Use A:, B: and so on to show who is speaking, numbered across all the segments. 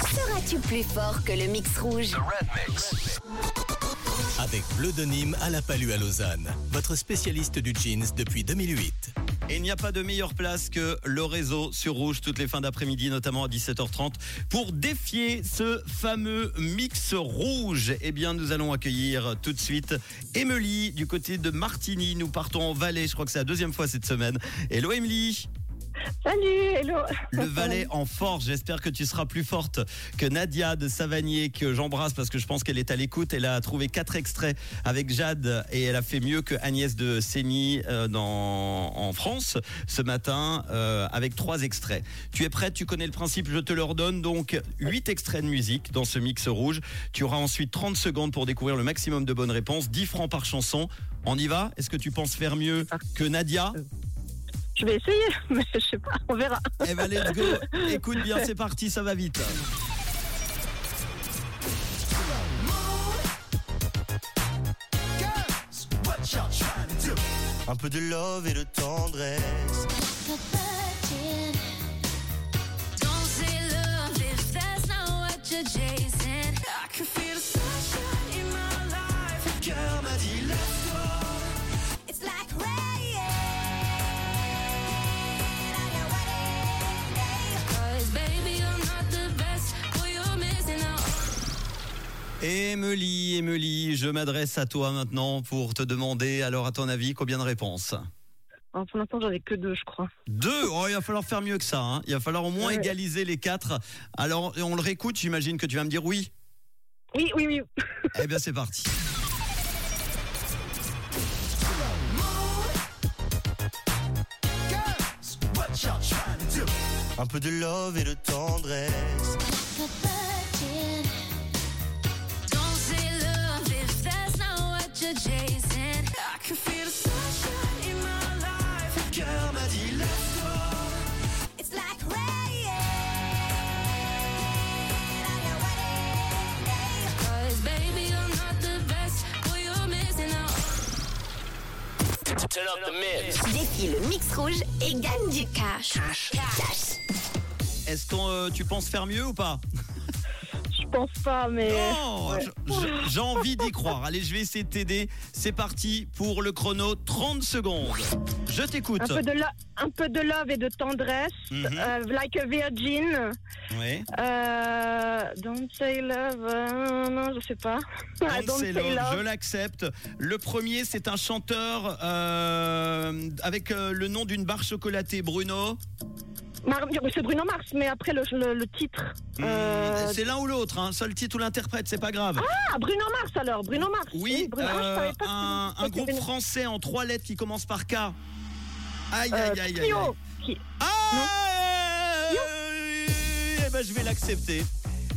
A: Seras-tu plus fort que le mix rouge?
B: Avec Bleu de Nîmes à la Palue à Lausanne, votre spécialiste du jeans depuis 2008.
C: Et il n'y a pas de meilleure place que le réseau sur Rouge toutes les fins d'après-midi, notamment à 17h30, pour défier ce fameux mix rouge. Eh bien, nous allons accueillir tout de suite Emily du côté de Martigny. Nous partons en Valais, je crois que c'est la deuxième fois cette semaine. Hello Emily
D: Salut, hello.
C: Le Valais en force, j'espère que tu seras plus forte que Nadia de Savanier, que j'embrasse parce que je pense qu'elle est à l'écoute. Elle a trouvé quatre extraits avec Jade et elle a fait mieux que Agnès de Sény euh, dans, en France ce matin euh, avec trois extraits. Tu es prête, tu connais le principe, je te le redonne. Donc, huit extraits de musique dans ce mix rouge. Tu auras ensuite 30 secondes pour découvrir le maximum de bonnes réponses, 10 francs par chanson. On y va? Est-ce que tu penses faire mieux que Nadia?
D: Je vais essayer, mais je sais pas, on verra.
C: Eh ben let's go. Écoute bien, c'est parti, ça va vite.
E: Un peu de love et de tendresse.
C: Emily, Emily, je m'adresse à toi maintenant pour te demander, alors à ton avis, combien de réponses?
D: Alors, pour l'instant, j'en ai que deux, je crois.
C: Deux? Oh, il va falloir faire mieux que ça. hein. Il va falloir au moins
D: Ouais.
C: égaliser les quatre. Alors, on le réécoute, j'imagine que tu vas me dire oui.
D: Oui, oui, oui.
C: Eh bien, c'est parti.
E: Un peu de love et de tendresse.
F: Chasing. I can feel the sunshine in my life.
E: Cœur m'a dit lève-toi.
F: It's like rain on your wedding day. 'Cause baby, you're not the best. Boy, you're missing out.
G: Turn up the mix.
A: Défie le mix rouge et gagne du cash. Cash.
C: Est-ce que tu penses faire mieux ou pas?
D: pense pas, mais.
C: Non
D: Ouais.
C: J'ai envie d'y croire. Allez, je vais essayer de t'aider. C'est parti pour le chrono. 30 secondes. Je t'écoute.
D: Un peu, de lo- un peu de love et de tendresse.
C: Mhm.
D: euh, like a virgin.
C: Ouais.
D: Euh, don't say love. euh, non, je sais pas.
C: Don't Say Love, je l'accepte. Le premier, c'est un chanteur euh, avec euh, le nom d'une barre chocolatée, Bruno?
D: C'est Bruno Mars, mais après le, le- le titre.
C: Hmm,
D: Euh,
C: C'est l'un ou l'autre, hein. seul titre ou l'interprète, c'est pas grave.
D: Ah, Bruno Mars alors. Bruno Mars.
C: oui,
D: Bruno Mars,
C: euh,
D: pas
C: un, groupe français en trois lettres qui commence par K. Aïe,
D: Euh,
C: aïe, aïe, aïe. aïe.
D: Qui-
C: Ah Eh ben, je vais l'accepter.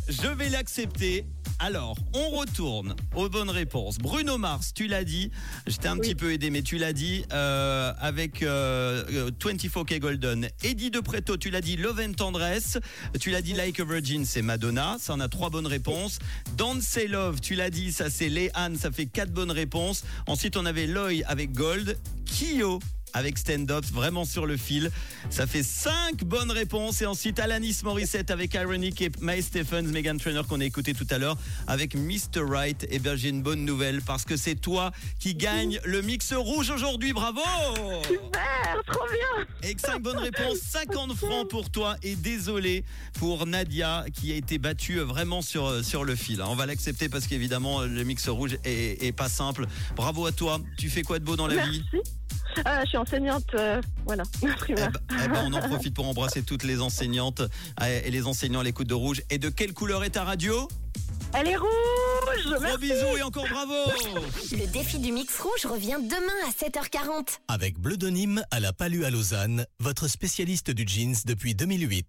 C: Je vais l'accepter. Alors, on retourne aux bonnes réponses. Bruno Mars, tu l'as dit. Je t'ai un petit peu aidé, mais tu l'as dit euh, avec euh, euh, 24K Golden. Eddie De Preto, tu l'as dit Love and Tendresse. Tu l'as dit Like a Virgin, c'est Madonna. Ça en a trois bonnes réponses. Don't Say Love, tu l'as dit, ça c'est Léane, ça fait quatre bonnes réponses. Ensuite, on avait Loy avec Gold. Kyo avec Stand Up, vraiment sur le fil. Ça fait 5 bonnes réponses. Et ensuite, Alanis Morissette avec Ironic et Mae Stephens, Megan Trainor qu'on a écouté tout à l'heure avec Mr. Right. Eh bien, j'ai une bonne nouvelle parce que c'est toi qui gagne le mix rouge aujourd'hui. Bravo!
D: Super, trop bien.
C: Et 5 bonnes réponses, 50 francs pour toi. Et désolé pour Nadia qui a été battue vraiment sur, sur le fil. On va l'accepter parce qu'évidemment, le mix rouge est, est pas simple. Bravo à toi. Tu fais quoi de beau dans la vie?
D: Euh, je suis enseignante, euh, voilà,
C: Eh
D: primaire.
C: ben, eh ben, on en profite pour embrasser toutes les enseignantes euh, et les enseignants à l'écoute de rouge. Et de quelle couleur est ta radio?
D: Elle est rouge.
C: Gros
D: merci.
C: bisous et encore bravo
A: Le défi du mix rouge revient demain à 7h40.
B: Avec Bleu de Nîmes à la Palue à Lausanne, votre spécialiste du jeans depuis 2008.